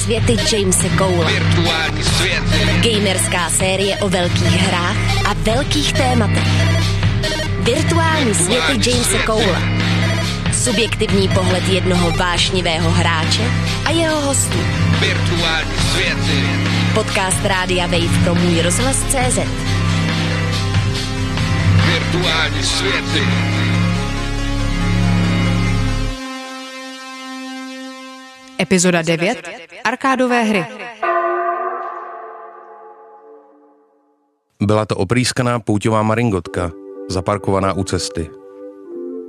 světy Jamese Cole. Virtuální světy. Gamerská série o velkých hrách a velkých tématech. Virtuální světy Jamese Cole. Subjektivní pohled jednoho vášnivého hráče a jeho hostů. Virtuální světy. Podcast Rádia Wave pro můj rozhlas CZ. Virtuální světy. Epizoda 9. Arkádové hry. Byla to oprýskaná pouťová maringotka, zaparkovaná u cesty.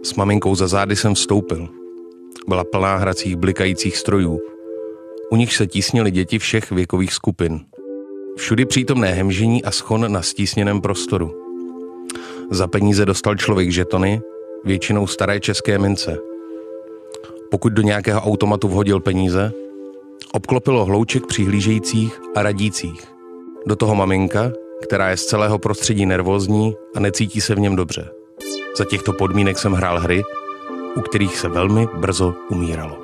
S maminkou za zády jsem vstoupil. Byla plná hracích blikajících strojů. U nich se tísnily děti všech věkových skupin. Všudy přítomné hemžení a schon na stísněném prostoru. Za peníze dostal člověk žetony, většinou staré české mince. Pokud do nějakého automatu vhodil peníze, obklopilo hlouček přihlížejících a radících. Do toho maminka, která je z celého prostředí nervózní a necítí se v něm dobře. Za těchto podmínek jsem hrál hry, u kterých se velmi brzo umíralo.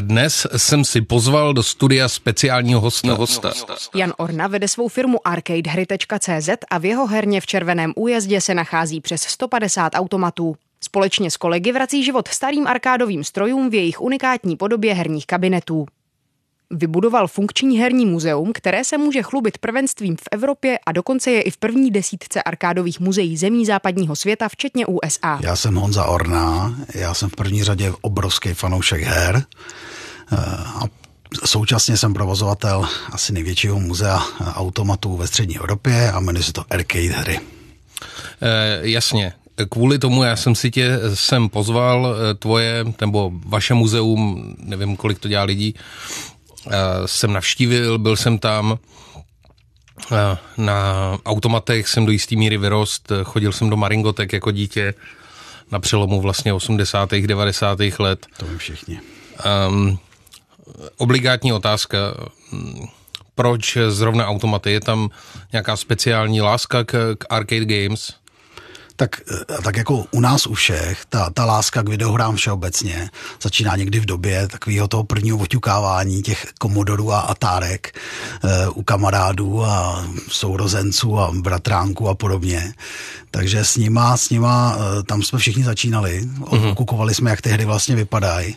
Dnes jsem si pozval do studia speciálního hosta. hosta. Jan Orna vede svou firmu arcadehry.cz a v jeho herně v Červeném újezdě se nachází přes 150 automatů. Společně s kolegy vrací život starým arkádovým strojům v jejich unikátní podobě herních kabinetů. Vybudoval funkční herní muzeum, které se může chlubit prvenstvím v Evropě a dokonce je i v první desítce arkádových muzeí zemí západního světa, včetně USA. Já jsem Honza Orná, já jsem v první řadě obrovský fanoušek her eh, a současně jsem provozovatel asi největšího muzea automatů ve střední Evropě a jmenuje se to Arcade hry. E, jasně, kvůli tomu já jsem si tě sem pozval, eh, tvoje, nebo vaše muzeum, nevím, kolik to dělá lidí, jsem navštívil, byl jsem tam, na automatech jsem do jistý míry vyrost, chodil jsem do maringotek jako dítě na přelomu vlastně 80. 90. let. To my všichni. Um, obligátní otázka, proč zrovna automaty? Je tam nějaká speciální láska k, k arcade games? Tak, eh, tak jako u nás u všech, ta, ta láska k videohrám všeobecně začíná někdy v době takového toho prvního oťukávání těch komodorů a atárek e, u kamarádů a sourozenců a bratránků a podobně. Takže s nima, s nima e, tam jsme všichni začínali, mm-hmm. okukovali jsme, jak ty hry vlastně vypadají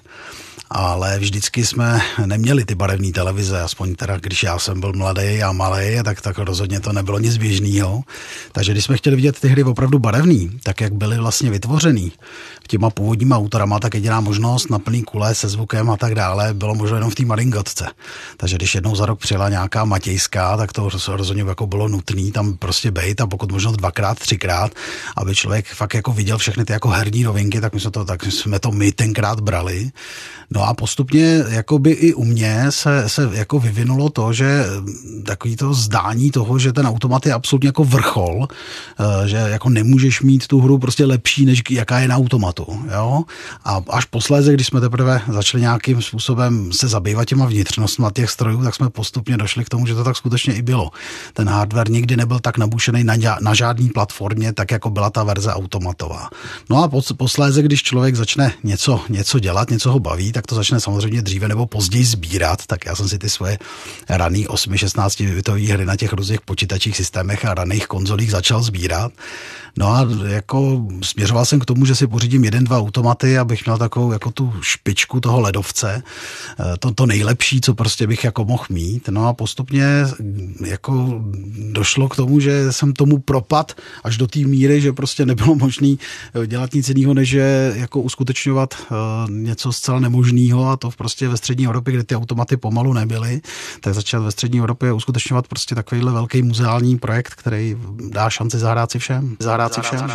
ale vždycky jsme neměli ty barevné televize, aspoň teda, když já jsem byl mladý a malý, tak, tak rozhodně to nebylo nic běžného. Takže když jsme chtěli vidět ty hry opravdu barevný, tak jak byly vlastně vytvořený těma původníma autorama, tak jediná možnost na plný kule se zvukem a tak dále bylo možno jenom v té maringotce. Takže když jednou za rok přijela nějaká matějská, tak to rozhodně jako bylo nutné tam prostě být a pokud možno dvakrát, třikrát, aby člověk fakt jako viděl všechny ty jako herní novinky, tak my jsme to, tak jsme to my tenkrát brali. No a postupně jakoby i u mě se, se jako vyvinulo to, že mm, takový to zdání toho, že ten automat je absolutně jako vrchol, eh, že jako nemůžeš mít tu hru prostě lepší, než jaká je na automatu. Jo? A až posléze, když jsme teprve začali nějakým způsobem se zabývat těma vnitřnostmi těch strojů, tak jsme postupně došli k tomu, že to tak skutečně i bylo. Ten hardware nikdy nebyl tak nabušený na, na žádný platformě, tak jako byla ta verze automatová. No a posléze, když člověk začne něco, něco dělat, něco ho baví, tak to začne samozřejmě dříve nebo později sbírat, tak já jsem si ty svoje raný 8-16 bitové hry na těch různých počítačích systémech a raných konzolích začal sbírat. No a jako směřoval jsem k tomu, že si pořídím jeden, dva automaty, abych měl takovou jako tu špičku toho ledovce, eh, to, to nejlepší, co prostě bych jako mohl mít. No a postupně jako došlo k tomu, že jsem tomu propad až do té míry, že prostě nebylo možné eh, dělat nic jiného, než jako uskutečňovat uh, něco zcela nemožného a to prostě ve střední Evropě, kde ty automaty pomalu nebyly, tak začal ve střední Evropě uskutečňovat prostě takovýhle velký muzeální projekt, který dá šanci zahrát si všem. Zahrát si všem.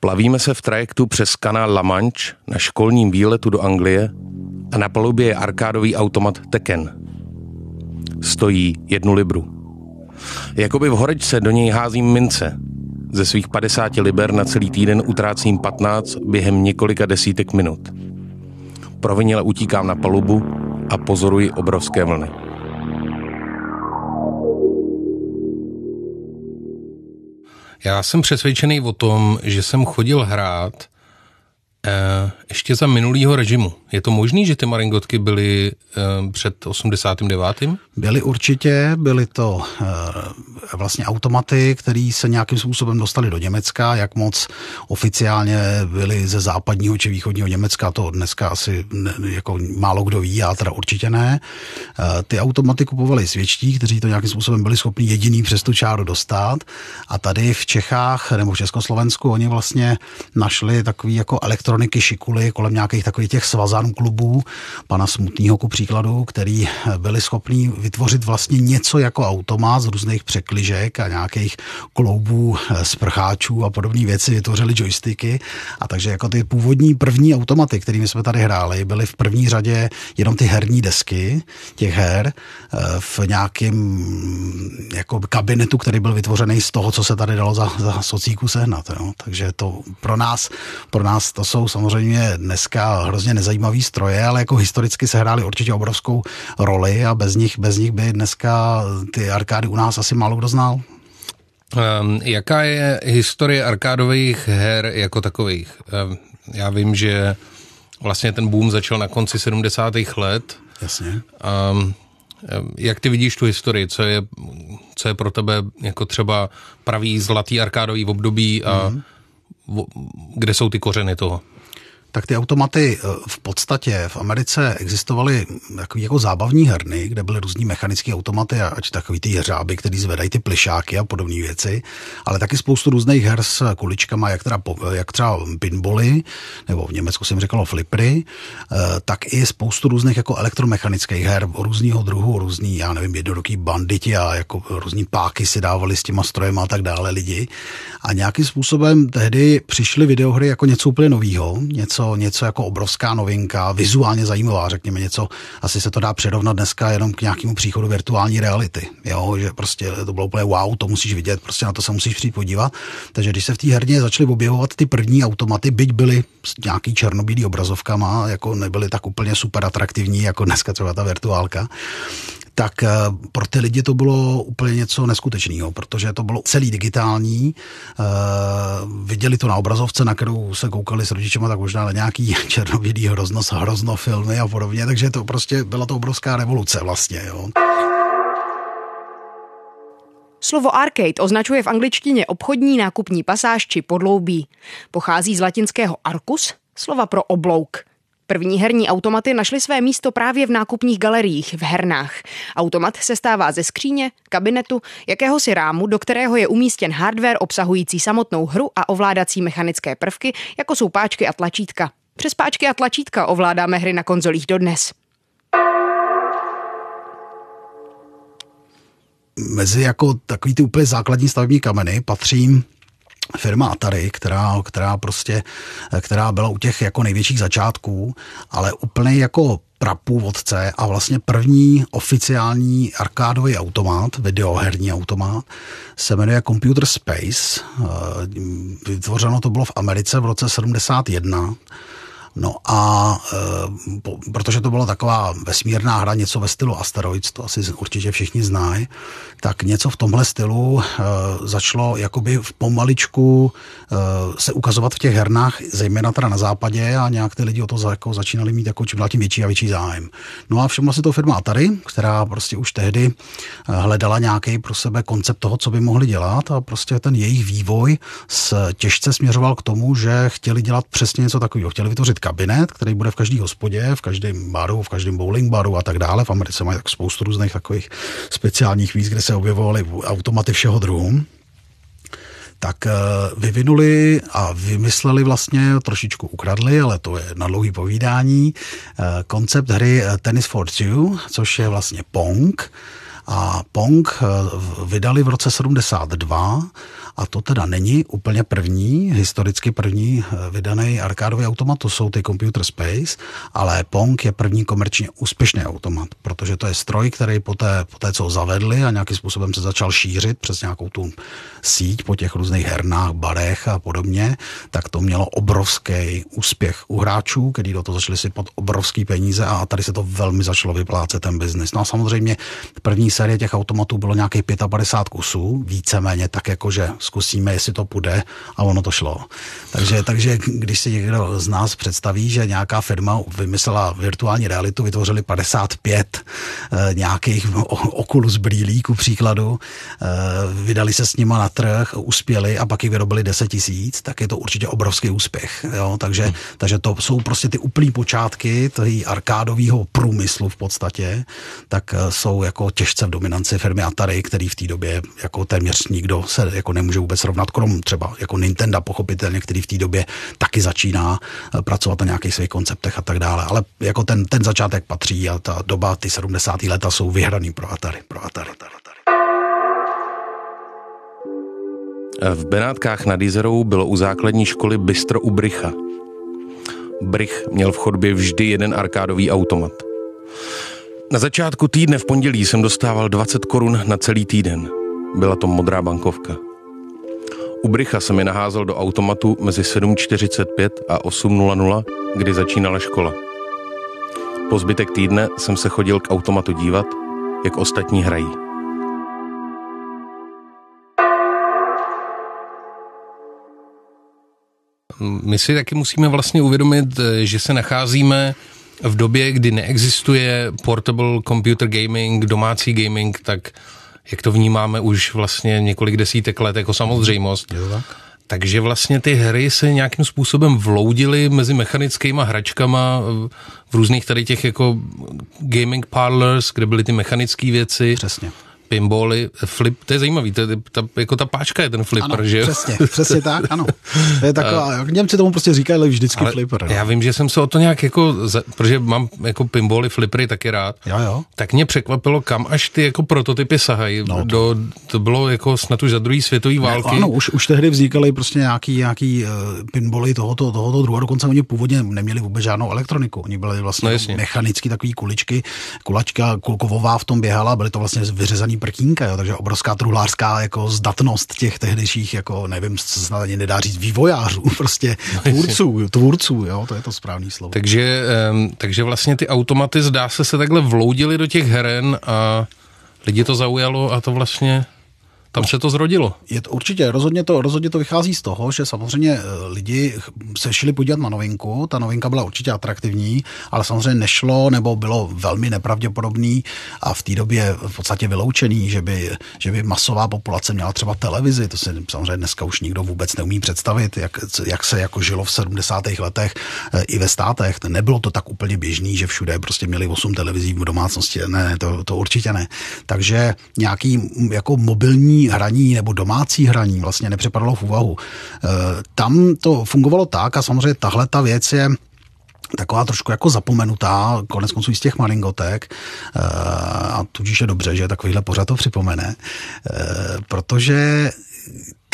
Plavíme se v trajektu přes kanál La Manche na školním výletu do Anglie a na palubě je arkádový automat Tekken. Stojí jednu libru. Jakoby v horečce do něj házím mince. Ze svých 50 liber na celý týden utrácím 15 během několika desítek minut. Proviněle utíkám na palubu a pozoruji obrovské vlny. Já jsem přesvědčený o tom, že jsem chodil hrát ještě za minulýho režimu. Je to možné, že ty maringotky byly eh, před 89. Byly určitě, byly to eh, vlastně automaty, které se nějakým způsobem dostaly do Německa. Jak moc oficiálně byly ze západního či východního Německa, to dneska asi jako málo kdo ví, já teda určitě ne. Ty automaty kupovali svědčtí, kteří to nějakým způsobem byli schopni jediný přes tu čáru dostat. A tady v Čechách nebo v Československu oni vlastně našli takový jako elektro elektroniky šikuly kolem nějakých takových těch svazan klubů, pana Smutného ku příkladu, který byli schopní vytvořit vlastně něco jako automat z různých překližek a nějakých kloubů, eh, sprcháčů a podobné věci, vytvořili joysticky. A takže jako ty původní první automaty, kterými jsme tady hráli, byly v první řadě jenom ty herní desky těch her eh, v nějakém jako kabinetu, který byl vytvořený z toho, co se tady dalo za, za socíku sehnat. Jo. Takže to pro nás, pro nás to jsou jsou samozřejmě dneska hrozně nezajímavý stroje, ale jako historicky se hrály určitě obrovskou roli a bez nich, bez nich by dneska ty arkády u nás asi málo kdo znal. Um, jaká je historie arkádových her jako takových? Um, já vím, že vlastně ten boom začal na konci 70. let. Jasně. Um, jak ty vidíš tu historii? Co je, co je pro tebe jako třeba pravý zlatý arkádový období a mm. kde jsou ty kořeny toho? Tak ty automaty eh, v podstatě v Americe existovaly jako, jako zábavní herny, kde byly různý mechanické automaty, ať takový ty jeřáby, který zvedají ty plišáky a podobné věci, ale taky spoustu různých her s kuličkama, jak, teda, jak třeba pinboly, nebo v Německu jsem říkalo flipry, eh, tak i spoustu různých jako elektromechanických her různého druhu, různý, já nevím, jednoduchý banditi a jako různý páky si dávali s těma strojema a tak dále lidi. A nějakým způsobem tehdy přišly videohry jako něco úplně nového, něco, něco, něco jako obrovská novinka, vizuálně zajímavá, řekněme něco, asi se to dá přirovnat dneska jenom k nějakému příchodu virtuální reality, jo, že prostě to bylo úplně wow, to musíš vidět, prostě na to se musíš přijít podívat. Takže když se v té herně začaly objevovat ty první automaty, byť byly s nějaký černobílý obrazovkama, jako nebyly tak úplně super atraktivní, jako dneska třeba ta virtuálka, tak eh, pro ty lidi to bylo úplně něco neskutečného, protože to bylo celý digitální. Uh, viděli to na obrazovce, na kterou se koukali s rodičema, tak možná na nějaký černobílý hroznost, hroznofilmy a podobně, takže to prostě byla to obrovská revoluce vlastně. Jo. Slovo arcade označuje v angličtině obchodní nákupní pasáž či podloubí. Pochází z latinského arcus, slova pro oblouk – První herní automaty našly své místo právě v nákupních galeriích, v hernách. Automat se stává ze skříně, kabinetu, jakéhosi rámu, do kterého je umístěn hardware obsahující samotnou hru a ovládací mechanické prvky, jako jsou páčky a tlačítka. Přes páčky a tlačítka ovládáme hry na konzolích dodnes. Mezi jako takový ty úplně základní stavební kameny patří firma Atari, která, která prostě, která byla u těch jako největších začátků, ale úplně jako prapůvodce a vlastně první oficiální arkádový automat, videoherní automat, se jmenuje Computer Space. Vytvořeno to bylo v Americe v roce 71 No a e, po, protože to byla taková vesmírná hra, něco ve stylu Asteroids, to asi určitě všichni znají, tak něco v tomhle stylu e, začalo jakoby v pomaličku e, se ukazovat v těch hernách, zejména teda na západě a nějak ty lidi o to jako začínali mít jako čím dál tím větší a větší zájem. No a všimla si to firma Atari, která prostě už tehdy e, hledala nějaký pro sebe koncept toho, co by mohli dělat a prostě ten jejich vývoj s, těžce směřoval k tomu, že chtěli dělat přesně něco takového. Chtěli vytvořit kabinet, který bude v každé hospodě, v každém baru, v každém bowling baru a tak dále. V Americe mají tak spoustu různých takových speciálních míst, kde se objevovaly automaty všeho druhu tak eh, vyvinuli a vymysleli vlastně, trošičku ukradli, ale to je na dlouhý povídání, eh, koncept hry eh, Tennis for Two, což je vlastně Pong. A Pong vydali v roce 72 a to teda není úplně první, historicky první eh, vydaný arkádový automat, to jsou ty Computer Space, ale Pong je první komerčně úspěšný automat, protože to je stroj, který poté, poté co ho zavedli a nějakým způsobem se začal šířit přes nějakou tu síť po těch různých hernách, barech a podobně, tak to mělo obrovský úspěch u hráčů, kteří do toho začali sypat obrovský peníze a tady se to velmi začalo vyplácet ten biznis. No a samozřejmě první série těch automatů bylo nějakých 55 kusů, víceméně tak jakože zkusíme, jestli to půjde a ono to šlo. Takže, takže když si někdo z nás představí, že nějaká firma vymyslela virtuální realitu, vytvořili 55 eh, nějakých Oculus brýlí, ku příkladu, eh, vydali se s nima na trh, uspěli a pak jich vyrobili 10 tisíc, tak je to určitě obrovský úspěch. Jo? Takže, hmm. takže to jsou prostě ty úplný počátky toho arkádového průmyslu v podstatě, tak eh, jsou jako těžce v dominanci firmy Atari, který v té době jako téměř nikdo se jako nemůže vůbec srovnat, krom třeba jako Nintendo pochopitelně, který v té době taky začíná eh, pracovat na nějakých svých konceptech a tak dále. Ale jako ten, ten začátek patří a ta doba, ty 70. leta jsou vyhraný pro Atari. Pro Atari, Atari, Atari. V Benátkách nad Jizerou bylo u základní školy Bistro u Brycha. Brych měl v chodbě vždy jeden arkádový automat. Na začátku týdne v pondělí jsem dostával 20 korun na celý týden. Byla to modrá bankovka. U Brycha se mi naházel do automatu mezi 7.45 a 8.00, kdy začínala škola. Po zbytek týdne jsem se chodil k automatu dívat, jak ostatní hrají. My si taky musíme vlastně uvědomit, že se nacházíme v době, kdy neexistuje portable computer gaming, domácí gaming, tak jak to vnímáme už vlastně několik desítek let jako samozřejmost. Tak? Takže vlastně ty hry se nějakým způsobem vloudily mezi mechanickýma hračkama v různých tady těch jako gaming parlors, kde byly ty mechanické věci. Přesně pinbally, flip, to je zajímavý, to je, ta, jako ta páčka je ten flipper, ano, že jo? přesně, přesně tak, ano. To je taková, Němci tomu prostě říkají ale vždycky ale flipper. No. Já vím, že jsem se o to nějak jako, protože mám jako pinbally, flippery taky rád, jo, jo. tak mě překvapilo, kam až ty jako prototypy sahají. No, to... Do, to bylo jako snad už za druhé světové války. Ne, ano, už, už tehdy vznikaly prostě nějaký, nějaký uh, pinbally tohoto, tohoto druhu, dokonce oni původně neměli vůbec žádnou elektroniku. Oni byli vlastně no, mechanický takový kuličky, kulačka kulkovová v tom běhala, byly to vlastně vyřezaný prkínka, jo, takže obrovská truhlářská jako zdatnost těch tehdejších, jako nevím, co se snad ani nedá říct, vývojářů, prostě no, tvůrců, tvůrců, jo, to je to správný slovo. Takže, um, takže vlastně ty automaty zdá se se takhle vloudili do těch heren a lidi to zaujalo a to vlastně tam se to zrodilo. Je to určitě, rozhodně to, rozhodně to vychází z toho, že samozřejmě eh, lidi se šli podívat na novinku, ta novinka byla určitě atraktivní, ale samozřejmě nešlo nebo bylo velmi nepravděpodobný a v té době v podstatě vyloučený, že by, že by masová populace měla třeba televizi, to si samozřejmě dneska už nikdo vůbec neumí představit, jak, jak se jako žilo v 70. letech eh, i ve státech. Nebylo to tak úplně běžný, že všude prostě měli 8 televizí v domácnosti, ne, to, to určitě ne. Takže nějaký jako mobilní hraní nebo domácí hraní vlastně nepřipadalo v úvahu. E, tam to fungovalo tak a samozřejmě tahle ta věc je taková trošku jako zapomenutá, konec konců z těch malingotek e, a tudíž je dobře, že takovýhle pořád to připomene, e, protože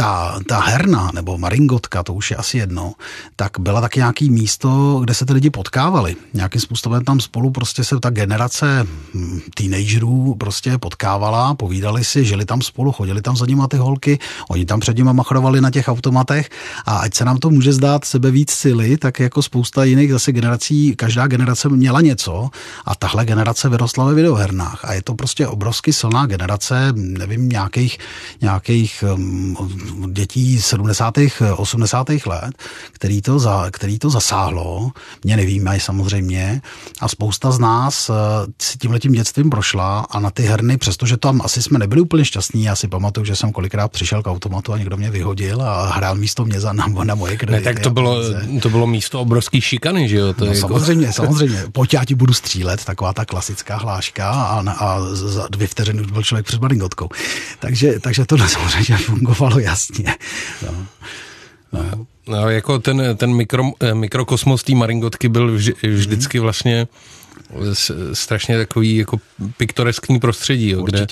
ta, ta herna nebo maringotka, to už je asi jedno, tak byla taky nějaký místo, kde se ty lidi potkávali. Nějakým způsobem tam spolu prostě se ta generace hm, teenagerů prostě potkávala, povídali si, žili tam spolu, chodili tam za nima ty holky, oni tam před nimi machrovali na těch automatech a ať se nám to může zdát sebe víc sily, tak jako spousta jiných zase generací, každá generace měla něco a tahle generace vyrostla ve videohernách a je to prostě obrovsky silná generace, nevím, nějakých, nějakých um, dětí 70. 80. let, který to, za, který to zasáhlo, mě nevíme samozřejmě, a spousta z nás eh, si tímhletím dětstvím prošla a na ty herny, přestože tam asi jsme nebyli úplně šťastní, já si pamatuju, že jsem kolikrát přišel k automatu a někdo mě vyhodil a hrál místo mě za, na, na moje kredity. Ne, tak to bylo, to bylo místo obrovský šikany, že jo? To no, jako... Samozřejmě, samozřejmě. Pojď, já ti budu střílet, taková ta klasická hláška a, a za dvě vteřiny už byl člověk před maringotkou. Takže, takže to samozřejmě fungovalo jasně. No. No. No, jako ten, ten mikro, eh, mikrokosmos té maringotky byl vž, vždycky mhm. vlastně strašně takový jako piktoreskní prostředí, jo, kde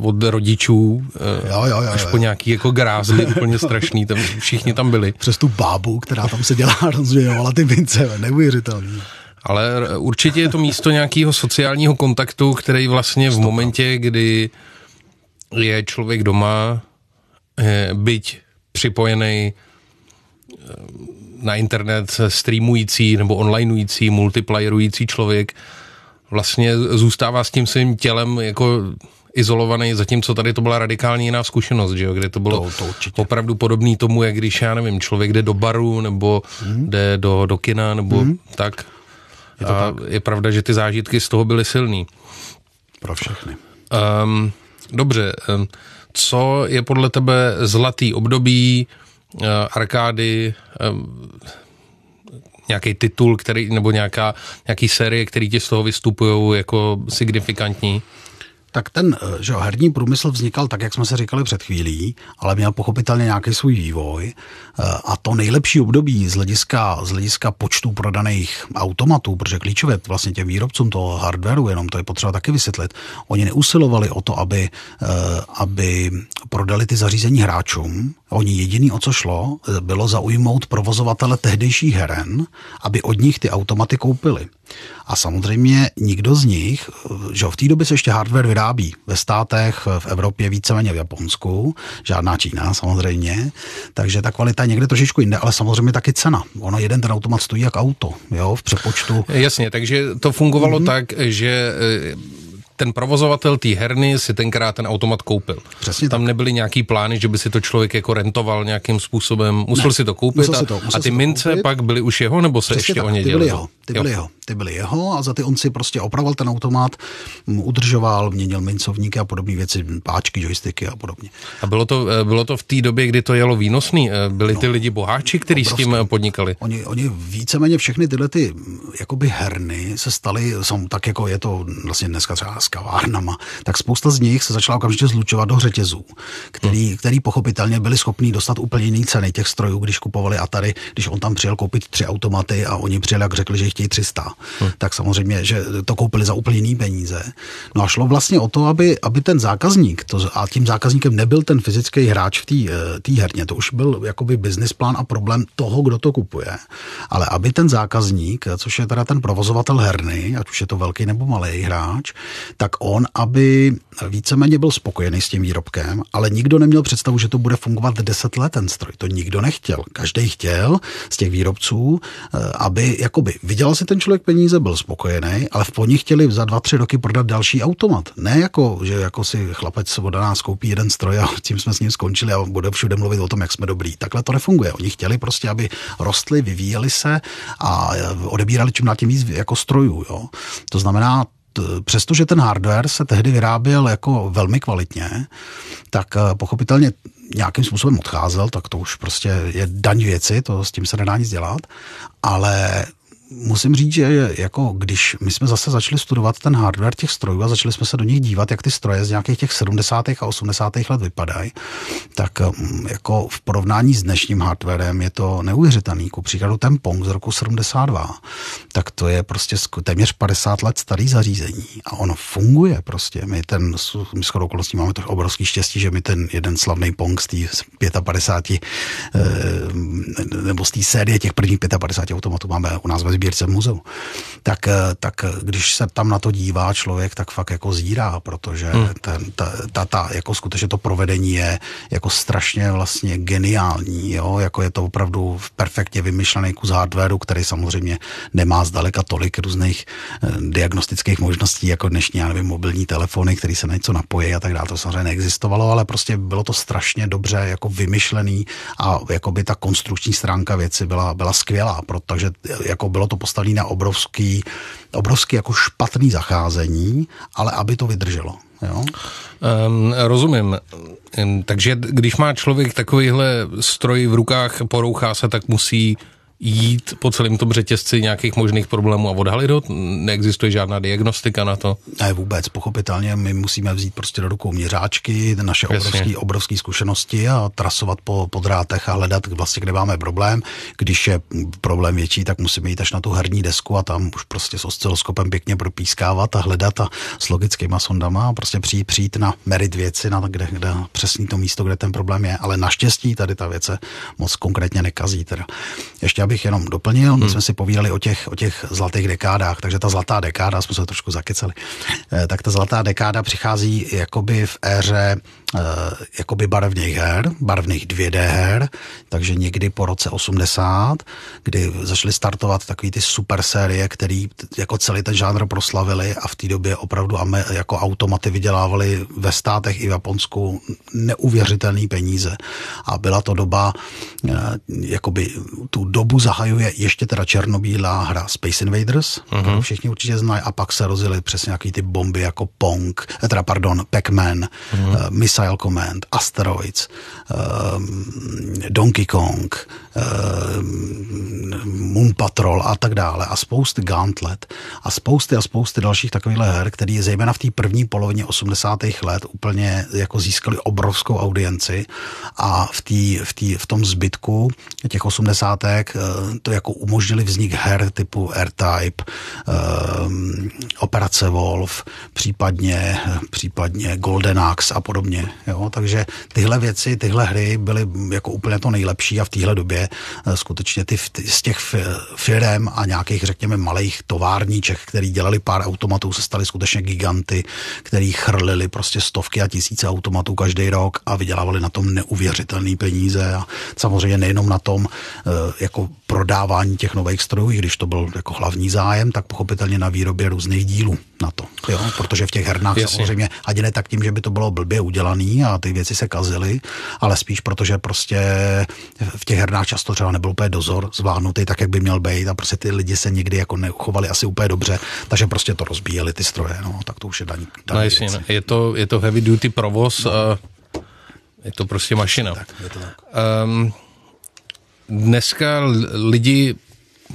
od rodičů eh, jo, jo, jo, až po nějaký jako grázly úplně strašný, tam všichni tam byli. Přes tu bábu, která tam se dělá, rozvějovala ty mince, neuvěřitelný. Ale určitě je to místo nějakého sociálního kontaktu, který vlastně v momentě, kdy je člověk doma, eh, byť připojený eh, na internet streamující nebo onlineující, multiplayerující člověk vlastně zůstává s tím svým tělem jako izolovaný, zatímco tady to byla radikálně jiná zkušenost, že jo, kde to bylo To- to určitě. opravdu podobný tomu, jak když, já nevím, člověk jde do baru, nebo hmm. jde do, do kina, nebo hmm. tak. Je, to a tak. je pravda, že ty zážitky z toho byly silný. Pro všechny. Um, dobře, um, co je podle tebe zlatý období uh, arkády, um, nějaký titul, který, nebo nějaká, nějaký série, který ti z toho vystupují jako signifikantní? Tak ten eh, že herní průmysl vznikal tak, jak jsme se říkali před chvílí, ale měl pochopitelně nějaký svůj vývoj. Eh, A to nejlepší období z hlediska, z hlediska počtu prodaných automatů, protože klíčové vlastně těm výrobcům toho hardwareu, jenom to je potřeba taky vysvětlit, oni neusilovali o to, aby, eh, aby prodali ty zařízení hráčům. Oni jediný, o co šlo, bylo zaujmout provozovatele tehdejších heren, aby od nich ty automaty koupili. A samozřejmě nikdo z nich, že jo, v té době se ještě hardware vyrábí ve státech, v Evropě, víceméně v Japonsku, žádná Čína samozřejmě, takže ta kvalita je někde trošičku jinde, ale samozřejmě taky cena. Ono jeden ten automat stojí jak auto, jo, v přepočtu. Jasně, takže to fungovalo mm-hmm. tak, že eh, ten provozovatel té herny si tenkrát ten automat koupil. Přesně Tam tak. nebyly nějaký plány, že by si to člověk jako rentoval nějakým způsobem. Musel Ne, si to koupit a, si to- a ty si to mince koupit. pak byly už jeho, nebo se Přesně ještě tak, o ně ty byly jeho, ty byly jeho, ty byly jeho a za ty on si prostě opravoval ten automat, m, udržoval, měnil mincovníky a podobné věci, páčky, joysticky a podobně. A bylo to, eh, bylo to v té době, kdy to jelo výnosný? Eh, Byli ty lidi boháči, kteří s tím eh, podnikali? Oni, oni víceméně všechny tyhle ty mm, jakoby herny se staly, jsou tak jako je to vlastně dneska třeba s kavárnama, tak spousta z nich se začala okamžitě zlučovat do řetězů, který, hmm. který pochopitelně byli schopní dostat úplně jiný ceny těch strojů, když kupovali Atari, když on tam přijel koupit tři automaty a oni přijeli, jak řekli, že jich chtějí 300, hmm. tak samozřejmě, že to koupili za úplně jiný peníze. No a šlo vlastně o to, aby, aby ten zákazník, to, a tím zákazníkem nebyl ten fyzický hráč v té eh, té herně, to už byl jakoby business plán a problém toho, kdo to kupuje, ale aby ten zákazník, což je teda ten provozovatel herny, ať už je to velký nebo malý hráč, tak on, aby víceméně byl spokojený s tím výrobkem, ale nikdo neměl představu, že to bude fungovat 10 let ten stroj. To nikdo nechtěl. Každý chtěl z těch výrobců, eh, aby jakoby vydělal si ten člověk peníze, byl spokojený, ale v oni chtěli za dva, tři roky prodat další automat. Ne jako, že jako si chlapec od nás koupí jeden stroj a tím jsme s ním skončili a bude všude mluvit o tom, jak jsme dobrý. Takhle to nefunguje. Oni chtěli prostě, aby rostli, vyvíjeli se a eh, odebírali čím dál tím víc jako strojů. Jo. To znamená, přestože ten hardware se tehdy vyráběl jako velmi kvalitně, tak eh, pochopitelně nějakým způsobem odcházel, tak to už prostě je daň věci, to s tím se nedá nic dělat, ale musím říct, že jako když my jsme zase začali studovat ten hardware těch strojů a začali jsme se do nich dívat, jak ty stroje z nějakých těch 70. a 80. let vypadají, tak mm, jako v porovnání s dnešním hardwarem je to neuvěřitelný. Ku příkladu ten Pong z roku 72, tak to je prostě téměř 50 let starý zařízení a ono funguje prostě. My ten, my shodou okolností máme to obrovský štěstí, že my ten jeden slavný Pong z 55 eh, nebo z té série těch prvních 55 automatů máme u nás ve sbírce v muzeu. Tak, eh, tak eh, když se tam na to dívá člověk, tak fakt jako zírá, protože hmm. ten, ta, ta, ta, jako skutečně to provedení je jako strašně vlastně geniální, jo? jako je to opravdu perfektně vymyšlený kus hardwareu, který samozřejmě nemá zdaleka tolik různých eh, diagnostických možností, jako dnešní, já nevím, mobilní telefony, který se na něco napojí a tak dále, to samozřejmě neexistovalo, ale prostě bylo to strašně dobře jako vymyšlený a jako by ta konstrukční stránka věci byla, byla skvělá, protože jako bylo to postavené na obrovský, obrovský jako špatný zacházení, ale aby to vydrželo. Jo? Um, rozumím. Um, takže když má člověk takovýhle stroj v rukách, porouchá se, tak musí jít po celém tom řetězci nějakých možných problémů a odhalit ho? Neexistuje žádná diagnostika na to? Ne, vůbec, pochopitelně, my musíme vzít prostě do rukou měřáčky, naše obrovské obrovský zkušenosti a trasovat po, po drátech a hledat vlastně, kde máme problém. Když je problém větší, tak musíme jít až na tu herní desku a tam už prostě s osciloskopem pěkně propískávat a hledat a s logickýma sondama a prostě přijít, přijít na merit věci, na kde, kde přesný to místo, kde ten problém je. Ale naštěstí tady ta věc se moc konkrétně nekazí. Teda. Ještě abych jenom doplnil, my Hmm. jsme si povídali o těch, o těch zlatých dekádách, takže ta zlatá dekáda, jsme se trošku zakeceli, eh, tak ta zlatá dekáda přichází jakoby v éře jakoby barevných her, barevných 2D her, takže někdy po roce 80, kdy začaly startovat takový ty super série, který jako celý ten žánr proslavili a v té době opravdu jako automaty vydělávali ve státech i v Japonsku neuvěřitelné peníze. A byla to doba, eh, jakoby tu dobu zahajuje ještě teda černobílá hra Space Invaders, uh-huh. kterou všichni určitě znají, a pak se rozjeli přesně nějaký ty bomby jako Pong, eh, teda pardon, Pac-Man, uh-huh. uh, Missile Command, Asteroids, uh, Donkey Kong, uh, Moon Patrol a tak dále a spousty Gauntlet a spousty a spousty dalších takových her, které zejména v té první polovině 80. let úplně jako získali obrovskou audienci a v, tý, v, tý, v tom zbytku těch 80. to jako umožnili vznik her typu R-Type, um, Operace Wolf, případně, případně Golden Axe a podobně. Jo? Takže tyhle věci, tyhle hry byly jako úplně to nejlepší a v téhle době uh, skutečně ty, ty z těch firm a nějakých, řekněme, malých továrníček, který dělali pár automatů, se staly skutečně giganty, který chrlili prostě stovky a tisíce automatů každý rok a vydělávali na tom neuvěřitelné peníze a samozřejmě nejenom na tom uh, jako prodávání těch nových strojů, i když to byl jako hlavní zájem, tak pochopitelně na výrobě různých dílů na to. Jo? Protože v těch hernách Jasně. samozřejmě ani ne tak tím, že by to bylo blbě udělaný a ty věci se kazily, ale spíš protože prostě v těch hernách často třeba nebyl úplně dozor zvládnutý tak, jak by měl být a prostě ty lidi se někdy jako nechovali asi úplně dobře, takže prostě to rozbíjeli ty stroje, no, tak to už je daní no jasně, no. je, to, je to heavy duty provoz no. a je to prostě mašina. Tak, je to tak. Um, dneska lidi,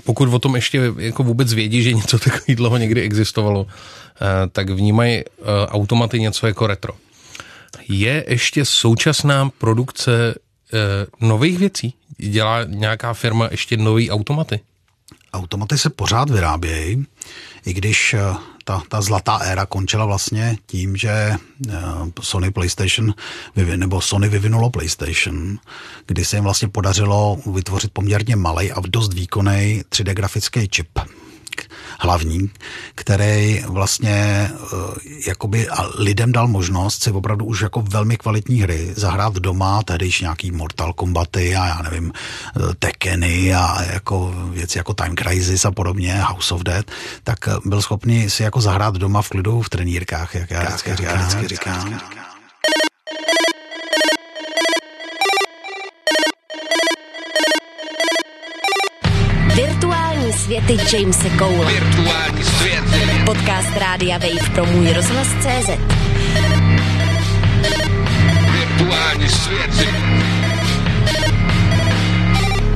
pokud o tom ještě jako vůbec vědí, že něco takového dlouho někdy existovalo, eh, tak vnímají eh, automaty něco jako retro. Je ještě současná produkce eh, nových věcí? Dělá nějaká firma ještě nový automaty? Automaty se pořád vyrábějí, i když ta, ta zlatá éra končila vlastně tím, že eh, Sony PlayStation nebo Sony vyvinulo PlayStation, kdy se jim vlastně podařilo vytvořit poměrně malý a dost výkonný 3D grafický čip hlavní, který vlastně eh, jakoby lidem dal možnost si opravdu už jako velmi kvalitní hry zahrát doma, tehdy již nějaký Mortal Kombaty a já nevím, eh, Tekeny a jako věci jako Time Crisis a podobně, House of Dead, tak eh, byl schopný si jako zahrát doma v klidu v trenírkách, jak já vždycky říkám. Světy Jamese Cole. Virtuální světy. Podcast Rádia Wave pro můj rozhlas CZ. Virtuální světy.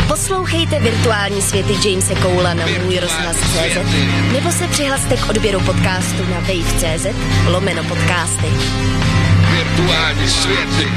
Poslouchejte virtuální světy Jamese Cola na můj rozhlas CZ nebo se přihlaste k odběru podcastu na wave.cz lomeno podcasty. Virtuální světy.